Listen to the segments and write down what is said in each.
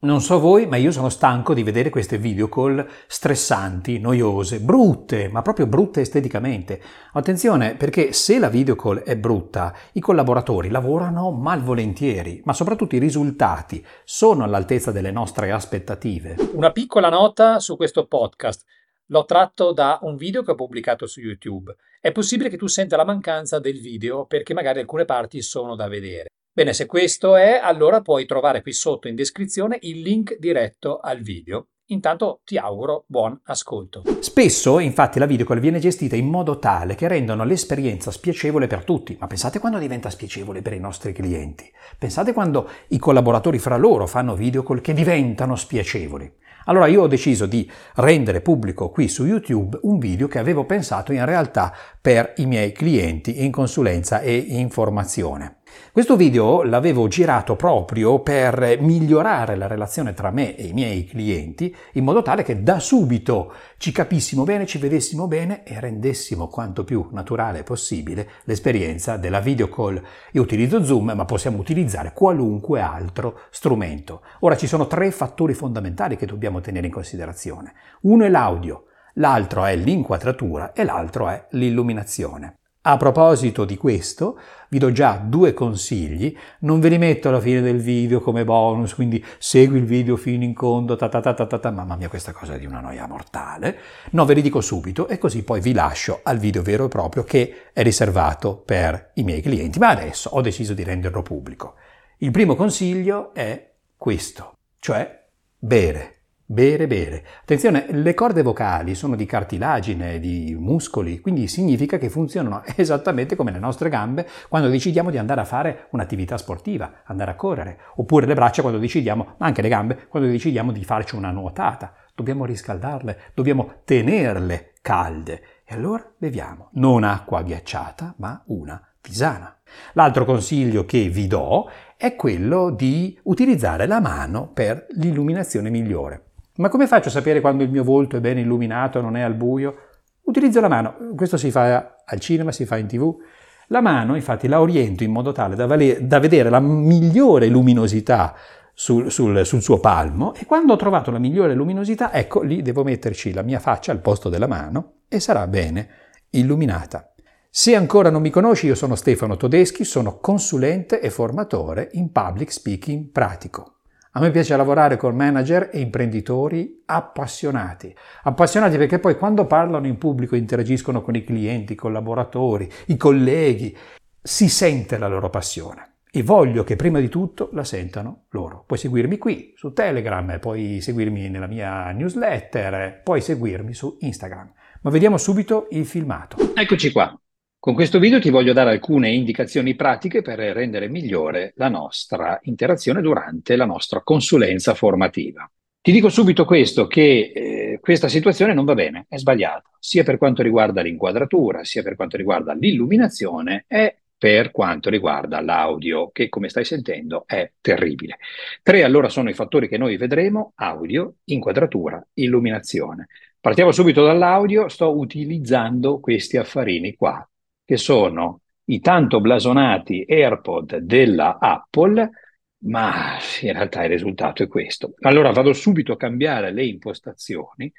Non so voi, ma io sono stanco di vedere queste video call stressanti, noiose, brutte, ma proprio brutte esteticamente. Attenzione, perché se la video call è brutta, i collaboratori lavorano malvolentieri, ma soprattutto i risultati sono all'altezza delle nostre aspettative. Una piccola nota su questo podcast. L'ho tratto da un video che ho pubblicato su YouTube. È possibile che tu senta la mancanza del video perché magari alcune parti sono da vedere. Bene, se questo è, allora puoi trovare qui sotto in descrizione il link diretto al video. Intanto ti auguro buon ascolto. Spesso, infatti, la videocall viene gestita in modo tale che rendono l'esperienza spiacevole per tutti. Ma pensate quando diventa spiacevole per i nostri clienti. Pensate quando i collaboratori fra loro fanno videocall che diventano spiacevoli. Allora io ho deciso di rendere pubblico qui su YouTube un video che avevo pensato in realtà per i miei clienti in consulenza e informazione. Questo video l'avevo girato proprio per migliorare la relazione tra me e i miei clienti in modo tale che da subito ci capissimo bene, ci vedessimo bene e rendessimo quanto più naturale possibile l'esperienza della video call. Io utilizzo Zoom ma possiamo utilizzare qualunque altro strumento. Ora ci sono tre fattori fondamentali che dobbiamo tenere in considerazione. Uno è l'audio, l'altro è l'inquadratura e l'altro è l'illuminazione. A proposito di questo, vi do già due consigli, non ve li metto alla fine del video come bonus, quindi segui il video fino in fondo, ta ta ta ta ta, ta mamma mia questa cosa è di una noia mortale, no ve li dico subito e così poi vi lascio al video vero e proprio che è riservato per i miei clienti, ma adesso ho deciso di renderlo pubblico. Il primo consiglio è questo, cioè bere. Bere, bere. Attenzione, le corde vocali sono di cartilagine, di muscoli, quindi significa che funzionano esattamente come le nostre gambe quando decidiamo di andare a fare un'attività sportiva, andare a correre, oppure le braccia quando decidiamo, ma anche le gambe, quando decidiamo di farci una nuotata. Dobbiamo riscaldarle, dobbiamo tenerle calde. E allora beviamo non acqua ghiacciata, ma una tisana. L'altro consiglio che vi do è quello di utilizzare la mano per l'illuminazione migliore. Ma come faccio a sapere quando il mio volto è ben illuminato, non è al buio? Utilizzo la mano. Questo si fa al cinema, si fa in tv. La mano, infatti, la oriento in modo tale da, valer, da vedere la migliore luminosità sul, sul, sul, suo palmo e quando ho trovato la migliore luminosità, ecco lì devo metterci la mia faccia al posto della mano e sarà bene illuminata. Se ancora non mi conosci, io sono Stefano Todeschi, sono consulente e formatore in public speaking pratico. A me piace lavorare con manager e imprenditori appassionati. Appassionati perché poi quando parlano in pubblico interagiscono con i clienti, i collaboratori, i colleghi, si sente la loro passione. E voglio che prima di tutto la sentano loro. Puoi seguirmi qui su Telegram, puoi seguirmi nella mia newsletter, puoi seguirmi su Instagram. Ma vediamo subito il filmato. Eccoci qua. Con questo video ti voglio dare alcune indicazioni pratiche per rendere migliore la nostra interazione durante la nostra consulenza formativa. Ti dico subito questo, che eh, questa situazione non va bene, è sbagliata, sia per quanto riguarda l'inquadratura, sia per quanto riguarda l'illuminazione e per quanto riguarda l'audio, che come stai sentendo è terribile. Tre allora sono i fattori che noi vedremo, audio, inquadratura, illuminazione. Partiamo subito dall'audio, sto utilizzando questi affarini qua che sono i tanto blasonati AirPod della Apple, ma in realtà il risultato è questo. Allora vado subito a cambiare le impostazioni,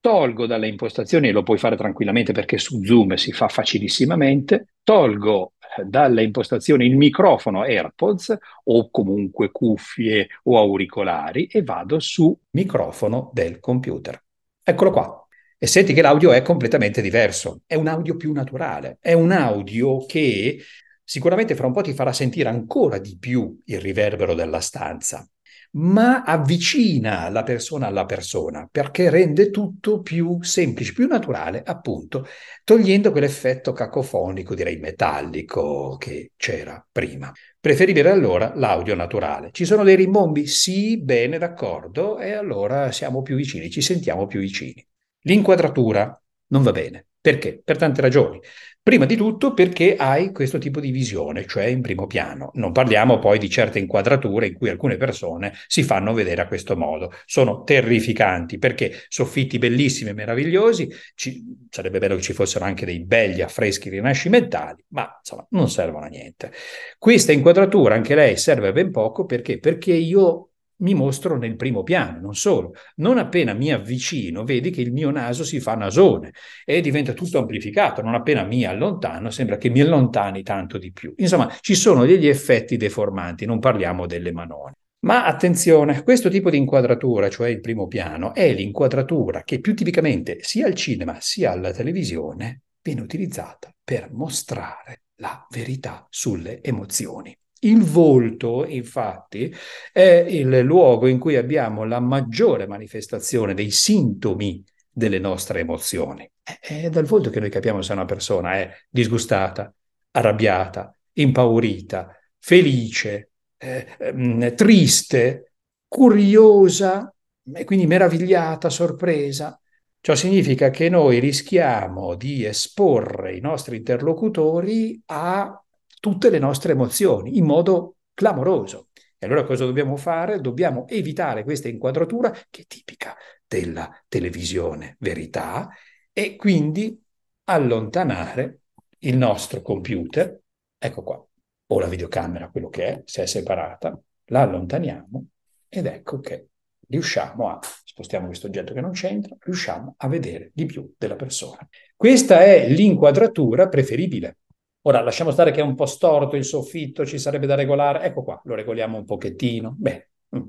tolgo dalle impostazioni, lo puoi fare tranquillamente perché su Zoom si fa facilissimamente, tolgo eh, dalle impostazioni il microfono AirPods o comunque cuffie o auricolari e vado su microfono del computer. Eccolo qua e senti che l'audio è completamente diverso, è un audio più naturale, è un audio che sicuramente fra un po' ti farà sentire ancora di più il riverbero della stanza, ma avvicina la persona alla persona perché rende tutto più semplice, più naturale, appunto, togliendo quell'effetto cacofonico, direi metallico che c'era prima. Preferibile allora l'audio naturale. Ci sono dei rimbombi? Sì, bene, d'accordo, e allora siamo più vicini, ci sentiamo più vicini. L'inquadratura non va bene. Perché? Per tante ragioni. Prima di tutto perché hai questo tipo di visione, cioè in primo piano. Non parliamo poi di certe inquadrature in cui alcune persone si fanno vedere a questo modo. Sono terrificanti perché soffitti bellissimi e meravigliosi, ci, sarebbe bello che ci fossero anche dei belli affreschi rinascimentali, ma insomma non servono a niente. Questa inquadratura anche lei serve ben poco perché? Perché io mi mostro nel primo piano, non solo. Non appena mi avvicino, vedi che il mio naso si fa nasone e diventa tutto amplificato. Non appena mi allontano, sembra che mi allontani tanto di più. Insomma, ci sono degli effetti deformanti, non parliamo delle manone. Ma attenzione, questo tipo di inquadratura, cioè il primo piano, è l'inquadratura che più tipicamente sia al cinema sia alla televisione viene utilizzata per mostrare la verità sulle emozioni. Il volto, infatti, è il luogo in cui abbiamo la maggiore manifestazione dei sintomi delle nostre emozioni. È dal volto che noi capiamo se una persona è disgustata, arrabbiata, impaurita, felice, eh, triste, curiosa e quindi meravigliata, sorpresa. Ciò significa che noi rischiamo di esporre i nostri interlocutori a tutte le nostre emozioni in modo clamoroso. E allora cosa dobbiamo fare? Dobbiamo evitare questa inquadratura che è tipica della televisione verità e quindi allontanare il nostro computer, ecco qua, o la videocamera, quello che è, se è separata, la allontaniamo ed ecco che riusciamo a, spostiamo questo oggetto che non c'entra, riusciamo a vedere di più della persona. Questa è l'inquadratura preferibile. Ora lasciamo stare che è un po' storto il soffitto, ci sarebbe da regolare, ecco qua, lo regoliamo un pochettino. Beh, mm.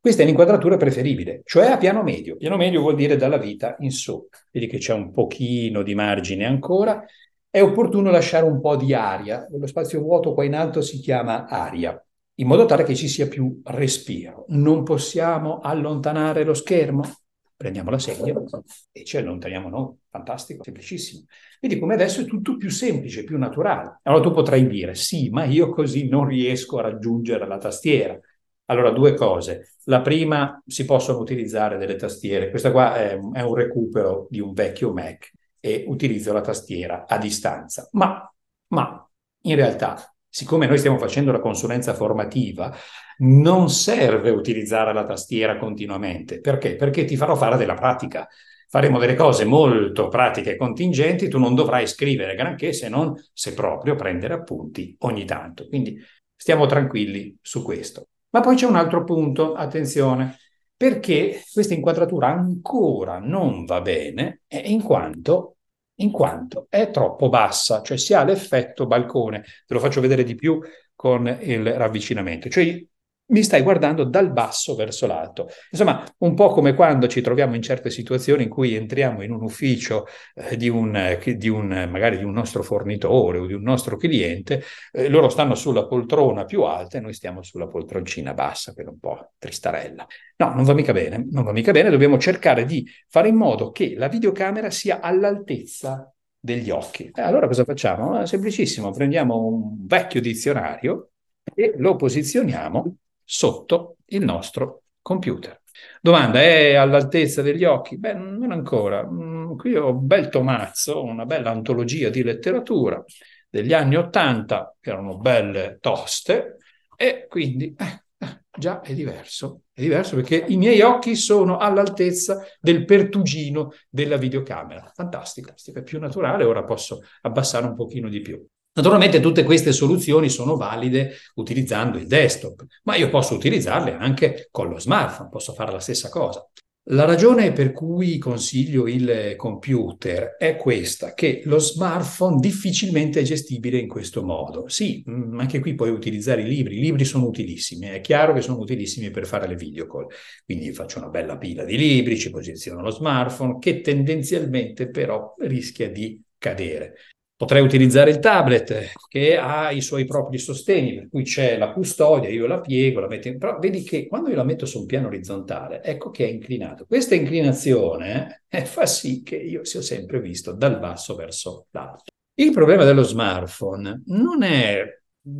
questa è l'inquadratura preferibile, cioè a piano medio. Piano medio vuol dire dalla vita in su. Vedi che c'è un pochino di margine ancora è opportuno lasciare un po' di aria. Lo spazio vuoto qua in alto si chiama aria, in modo tale che ci sia più respiro. Non possiamo allontanare lo schermo? Prendiamo la sedia e ci allontaniamo noi. Fantastico, semplicissimo. Vedi come adesso è tutto più semplice, più naturale. Allora tu potrai dire, sì, ma io così non riesco a raggiungere la tastiera. Allora, due cose. La prima, si possono utilizzare delle tastiere. Questa qua è, è un recupero di un vecchio Mac e utilizzo la tastiera a distanza. Ma, ma in realtà, siccome noi stiamo facendo la consulenza formativa, non serve utilizzare la tastiera continuamente. Perché? Perché ti farò fare della pratica. Faremo delle cose molto pratiche e contingenti, tu non dovrai scrivere granché se non, se proprio, prendere appunti ogni tanto. Quindi stiamo tranquilli su questo. Ma poi c'è un altro punto, attenzione, perché questa inquadratura ancora non va bene in quanto in quanto è troppo bassa, cioè si ha l'effetto balcone. Te lo faccio vedere di più con il ravvicinamento. Cioè mi stai guardando dal basso verso l'alto. Insomma, un po' come quando ci troviamo in certe situazioni in cui entriamo in un ufficio eh, di, un, eh, di un, magari di un nostro fornitore o di un nostro cliente, eh, loro stanno sulla poltrona più alta e noi stiamo sulla poltroncina bassa, quella un po' tristarella. No, non va mica bene, non va mica bene, dobbiamo cercare di fare in modo che la videocamera sia all'altezza degli occhi. E allora cosa facciamo? È semplicissimo, prendiamo un vecchio dizionario e lo posizioniamo sotto il nostro computer. Domanda, è all'altezza degli occhi? Beh, non ancora. Mm, qui ho un bel tomazzo, una bella antologia di letteratura degli anni Ottanta, che erano belle toste, e quindi eh, eh, già è diverso. È diverso perché i miei occhi sono all'altezza del pertugino della videocamera. Fantastico, è più naturale, ora posso abbassare un pochino di più. Naturalmente tutte queste soluzioni sono valide utilizzando il desktop, ma io posso utilizzarle anche con lo smartphone, posso fare la stessa cosa. La ragione per cui consiglio il computer è questa, che lo smartphone difficilmente è gestibile in questo modo. Sì, mm, anche qui puoi utilizzare i libri, i libri sono utilissimi, è chiaro che sono utilissimi per fare le video call, quindi faccio una bella pila di libri, ci posiziono lo smartphone, che tendenzialmente però rischia di cadere. Potrei utilizzare il tablet che ha i suoi propri sostegni, per cui c'è la custodia, io la piego, la metto in... però vedi che quando io la metto su un piano orizzontale, ecco che è inclinato. Questa inclinazione eh, fa sì che io sia sempre visto dal basso verso l'alto. Il problema dello smartphone non è,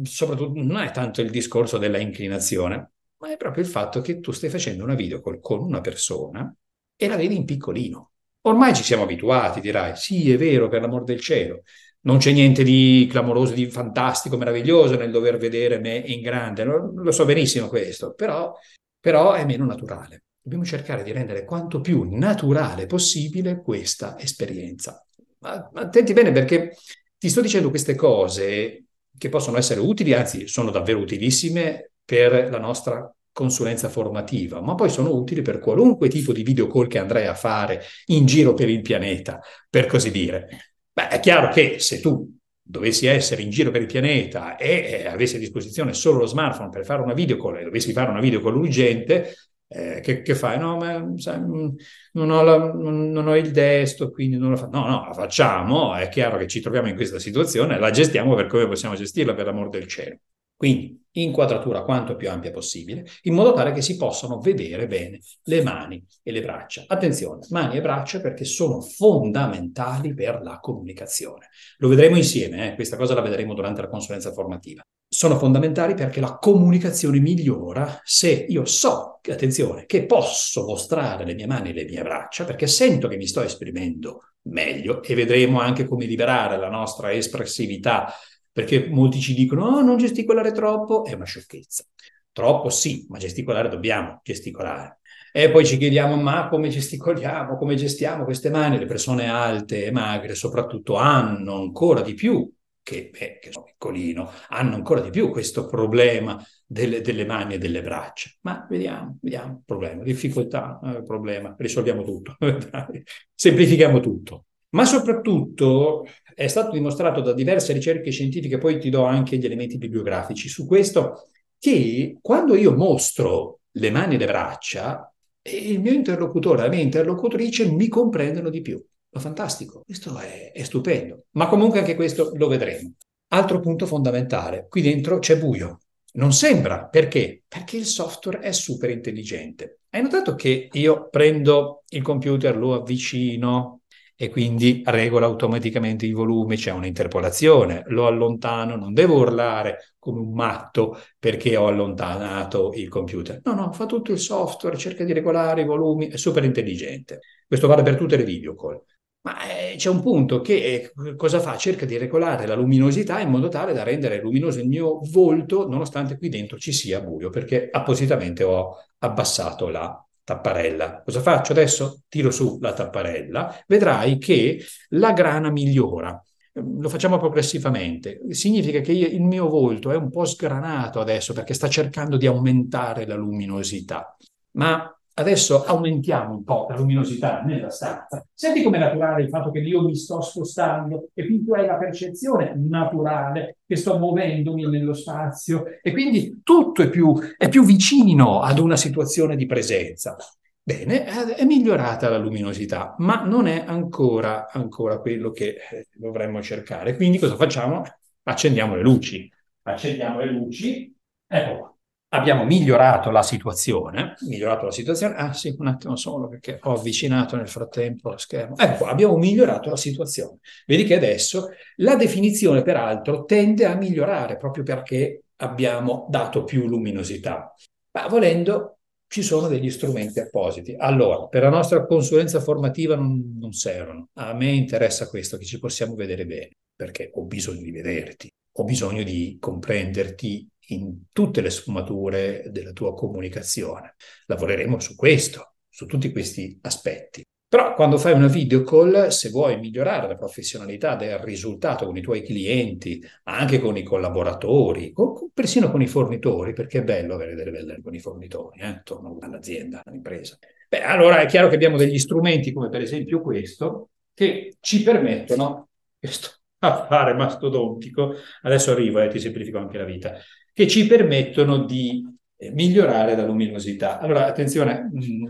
soprattutto, non è tanto il discorso della inclinazione, ma è proprio il fatto che tu stai facendo una video con una persona e la vedi in piccolino. Ormai ci siamo abituati, dirai, sì, è vero, per l'amor del cielo. Non c'è niente di clamoroso, di fantastico, meraviglioso nel dover vedere me in grande, lo, lo so benissimo questo, però, però è meno naturale. Dobbiamo cercare di rendere quanto più naturale possibile questa esperienza. Ma, attenti bene perché ti sto dicendo queste cose che possono essere utili, anzi sono davvero utilissime per la nostra consulenza formativa, ma poi sono utili per qualunque tipo di video call che andrei a fare in giro per il pianeta, per così dire. Beh, è chiaro che se tu dovessi essere in giro per il pianeta e eh, avessi a disposizione solo lo smartphone per fare una video call e dovessi fare una video call urgente, eh, che, che, fai? No, ma sai, mm, non, ho la, non, ho il destro, quindi non lo faccio. No, no, la facciamo, è chiaro che ci troviamo in questa situazione, la gestiamo per come possiamo gestirla, per l'amor del cielo. Quindi inquadratura quanto più ampia possibile, in modo tale che si possano vedere bene le mani e le braccia. Attenzione, mani e braccia perché sono fondamentali per la comunicazione. Lo vedremo insieme, eh? questa cosa la vedremo durante la consulenza formativa. Sono fondamentali perché la comunicazione migliora se io so, attenzione, che posso mostrare le mie mani e le mie braccia perché sento che mi sto esprimendo meglio e vedremo anche come liberare la nostra espressività perché molti ci dicono oh, non gesticolare troppo, è una sciocchezza. Troppo sì, ma gesticolare dobbiamo gesticolare. E poi ci chiediamo, ma come gesticoliamo, come gestiamo queste mani? Le persone alte e magre soprattutto hanno ancora di più, che, eh, che sono piccolino, hanno ancora di più questo problema delle, delle mani e delle braccia. Ma vediamo, vediamo, problema, difficoltà, eh, problema, risolviamo tutto, semplifichiamo tutto. Ma soprattutto è stato dimostrato da diverse ricerche scientifiche, poi ti do anche gli elementi bibliografici su questo, che quando io mostro le mani e le braccia, il mio interlocutore, la mia interlocutrice mi comprendono di più. È fantastico, questo è, è stupendo. Ma comunque anche questo lo vedremo. Altro punto fondamentale, qui dentro c'è buio. Non sembra, perché? Perché il software è super intelligente. Hai notato che io prendo il computer, lo avvicino, e quindi regola automaticamente i volumi, c'è un'interpolazione, lo allontano, non devo urlare come un matto perché ho allontanato il computer. No, no, fa tutto il software, cerca di regolare i volumi, è super intelligente. Questo vale per tutte le video call. Ma eh, c'è un punto che eh, cosa fa? Cerca di regolare la luminosità in modo tale da rendere luminoso il mio volto nonostante qui dentro ci sia buio, perché appositamente ho abbassato la tapparella. Cosa faccio adesso? Tiro su la tapparella, vedrai che la grana migliora. Lo facciamo progressivamente. Significa che io, il mio volto è un po' sgranato adesso perché sta cercando di aumentare la luminosità. Ma Adesso aumentiamo un po' la luminosità nella stanza. Senti com'è naturale il fatto che io mi sto spostando e quindi tu hai la percezione naturale che sto muovendomi nello spazio e quindi tutto è più, è più vicino ad una situazione di presenza. Bene, è migliorata la luminosità, ma non è ancora, ancora quello che eh, dovremmo cercare. Quindi cosa facciamo? Accendiamo le luci. Accendiamo le luci. Ecco qua abbiamo migliorato la situazione, migliorato la situazione, ah sì, un attimo solo perché ho avvicinato nel frattempo lo schermo, ecco, abbiamo migliorato la situazione. Vedi che adesso la definizione peraltro tende a migliorare proprio perché abbiamo dato più luminosità. Ma volendo ci sono degli strumenti appositi. Allora, per la nostra consulenza formativa non, non servono. A me interessa questo, che ci possiamo vedere bene, perché ho bisogno di vederti, ho bisogno di comprenderti in tutte le sfumature della tua comunicazione. Lavoreremo su questo, su tutti questi aspetti. Però quando fai una video call, se vuoi migliorare la professionalità del risultato con i tuoi clienti, anche con i collaboratori, con, persino con i fornitori, perché è bello avere delle belle con i fornitori, eh, intorno all'azienda, all'impresa. Beh, allora è chiaro che abbiamo degli strumenti come per esempio questo, che ci permettono, questo affare mastodontico, adesso arrivo e eh, ti semplifico anche la vita, che ci permettono di eh, migliorare la luminosità. Allora, attenzione, mm,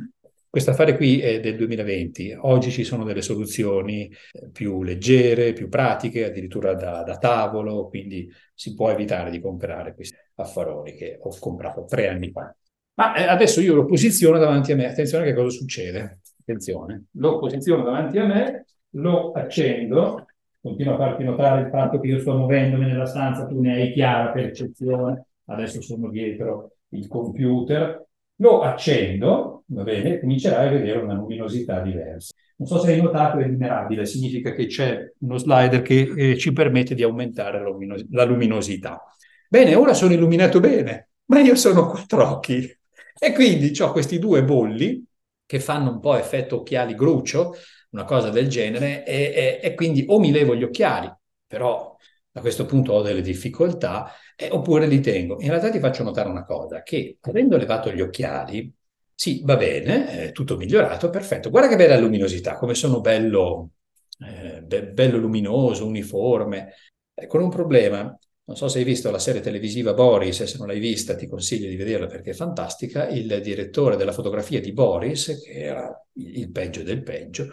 questo affare qui è del 2020, oggi ci sono delle soluzioni eh, più leggere, più pratiche, addirittura da, da tavolo, quindi si può evitare di comprare questi affaroni che ho comprato tre anni fa. Ma eh, adesso io lo posiziono davanti a me, attenzione che cosa succede, attenzione, lo posiziono davanti a me, lo accendo, continuo a farti notare il fatto che io sto muovendomi nella stanza, tu ne hai chiara percezione, adesso sono dietro il computer, lo accendo, va bene, comincerai a vedere una luminosità diversa. Non so se hai notato, è linearabile, significa che c'è uno slider che eh, ci permette di aumentare la, luminos- la luminosità. Bene, ora sono illuminato bene, ma io sono quattro occhi. E quindi ho questi due bolli che fanno un po' effetto occhiali grucio, una cosa del genere, e, e, e quindi o mi levo gli occhiali, però a questo punto ho delle difficoltà, eh, oppure li tengo. In realtà ti faccio notare una cosa, che avendo levato gli occhiali, sì, va bene, è tutto migliorato, perfetto. Guarda che bella luminosità, come sono bello, eh, be- bello luminoso, uniforme, eh, con un problema. Non so se hai visto la serie televisiva Boris, se non l'hai vista ti consiglio di vederla perché è fantastica. Il direttore della fotografia di Boris, che era il peggio del peggio,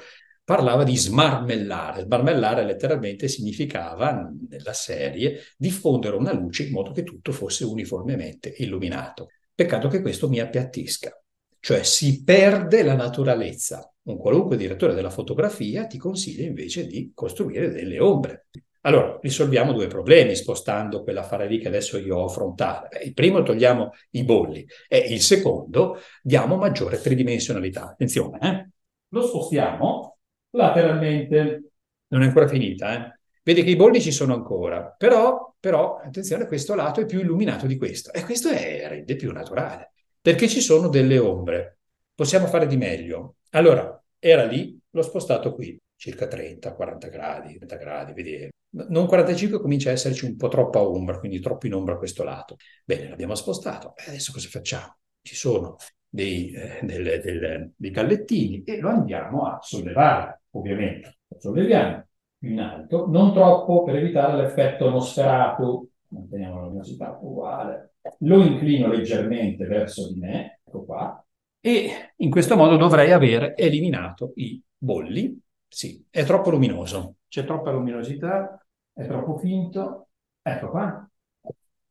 parlava di smarmellare. Smarmellare letteralmente significava, nella serie, diffondere una luce in modo che tutto fosse uniformemente illuminato. Peccato che questo mi appiattisca, cioè si perde la naturalezza. Un qualunque direttore della fotografia ti consiglia invece di costruire delle ombre. Allora, risolviamo due problemi spostando quell'affare lì che adesso io ho frontale. Il primo, togliamo i bolli e il secondo, diamo maggiore tridimensionalità. Attenzione, eh? lo spostiamo lateralmente. Non è ancora finita, eh? Vedi che i bolli ci sono ancora, però, però, attenzione, questo lato è più illuminato di questo e questo è, rende più naturale, perché ci sono delle ombre. Possiamo fare di meglio. Allora, era lì, l'ho spostato qui, circa 30, 40 gradi, 30 gradi, vedi. Non 45 comincia a esserci un po' troppa ombra, quindi troppo in ombra questo lato. Bene, l'abbiamo spostato. E adesso cosa facciamo? Ci sono dei, eh, del, del, dei gallettini e lo andiamo a sollevare, ovviamente. Lo solleviamo in alto, non troppo per evitare l'effetto atmosferato, manteniamo la luminosità uguale, lo inclino leggermente verso di me, ecco qua, e in questo modo dovrei aver eliminato i bolli. Sì, è troppo luminoso, c'è troppa luminosità, è troppo finto, ecco qua.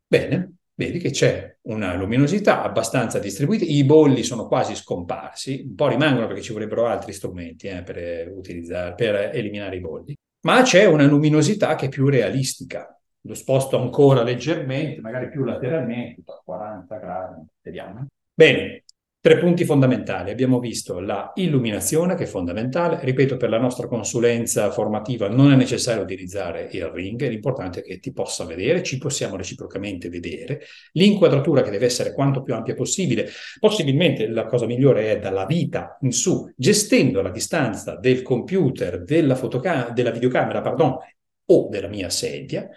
Bene, vedi che c'è una luminosità abbastanza distribuita, i bolli sono quasi scomparsi, un po' rimangono perché ci vorrebbero altri strumenti eh, per, utilizzare, per eliminare i bolli, ma c'è una luminosità che è più realistica. Lo sposto ancora leggermente, magari più lateralmente, 40 gradi, vediamo. Bene, Tre punti fondamentali. Abbiamo visto la illuminazione che è fondamentale. Ripeto, per la nostra consulenza formativa non è necessario utilizzare il ring, l'importante è che ti possa vedere, ci possiamo reciprocamente vedere. L'inquadratura che deve essere quanto più ampia possibile. Possibilmente la cosa migliore è dalla vita in su, gestendo la distanza del computer, della, fotoca- della videocamera, pardon, o della mia sedia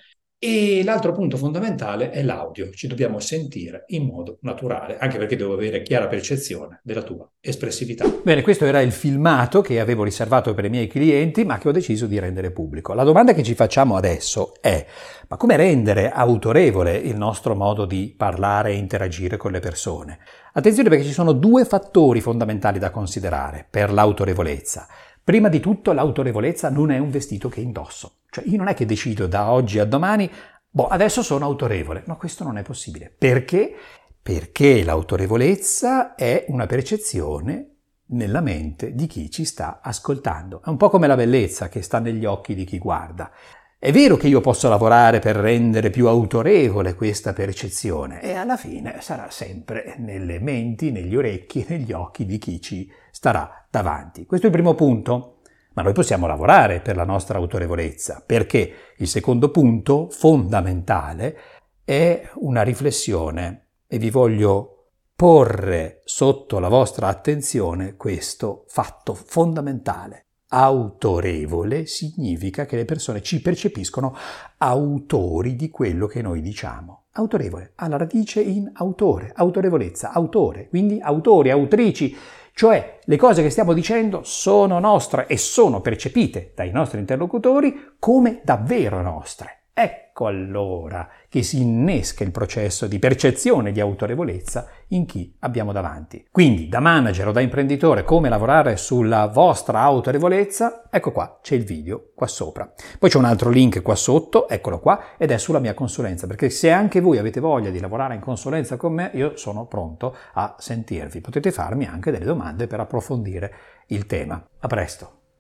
e l'altro punto fondamentale è l'audio, ci dobbiamo sentire in modo naturale, anche perché devo avere chiara percezione della tua espressività. Bene, questo era il filmato che avevo riservato per i miei clienti, ma che ho deciso di rendere pubblico. La domanda che ci facciamo adesso è, ma come rendere autorevole il nostro modo di parlare e interagire con le persone? Attenzione perché ci sono due fattori fondamentali da considerare per l'autorevolezza. Prima di tutto l'autorevolezza non è un vestito che indosso. Cioè io non è che decido da oggi a domani, boh, adesso sono autorevole. No, questo non è possibile. Perché? Perché l'autorevolezza è una percezione nella mente di chi ci sta ascoltando. È un po' come la bellezza che sta negli occhi di chi guarda. È vero che io posso lavorare per rendere più autorevole questa percezione e alla fine sarà sempre nelle menti, negli orecchi, negli occhi di chi ci starà davanti. Questo è il primo punto, ma noi possiamo lavorare per la nostra autorevolezza, perché il secondo punto fondamentale è una riflessione e vi voglio porre sotto la vostra attenzione questo fatto fondamentale. Autorevole significa che le persone ci percepiscono autori di quello che noi diciamo. Autorevole, alla radice in autore, autorevolezza, autore, quindi autori, autrici, cioè le cose che stiamo dicendo sono nostre e sono percepite dai nostri interlocutori come davvero nostre. Ecco allora che si innesca il processo di percezione di autorevolezza in chi abbiamo davanti. Quindi da manager o da imprenditore come lavorare sulla vostra autorevolezza, ecco qua, c'è il video qua sopra. Poi c'è un altro link qua sotto, eccolo qua, ed è sulla mia consulenza, perché se anche voi avete voglia di lavorare in consulenza con me, io sono pronto a sentirvi. Potete farmi anche delle domande per approfondire il tema. A presto!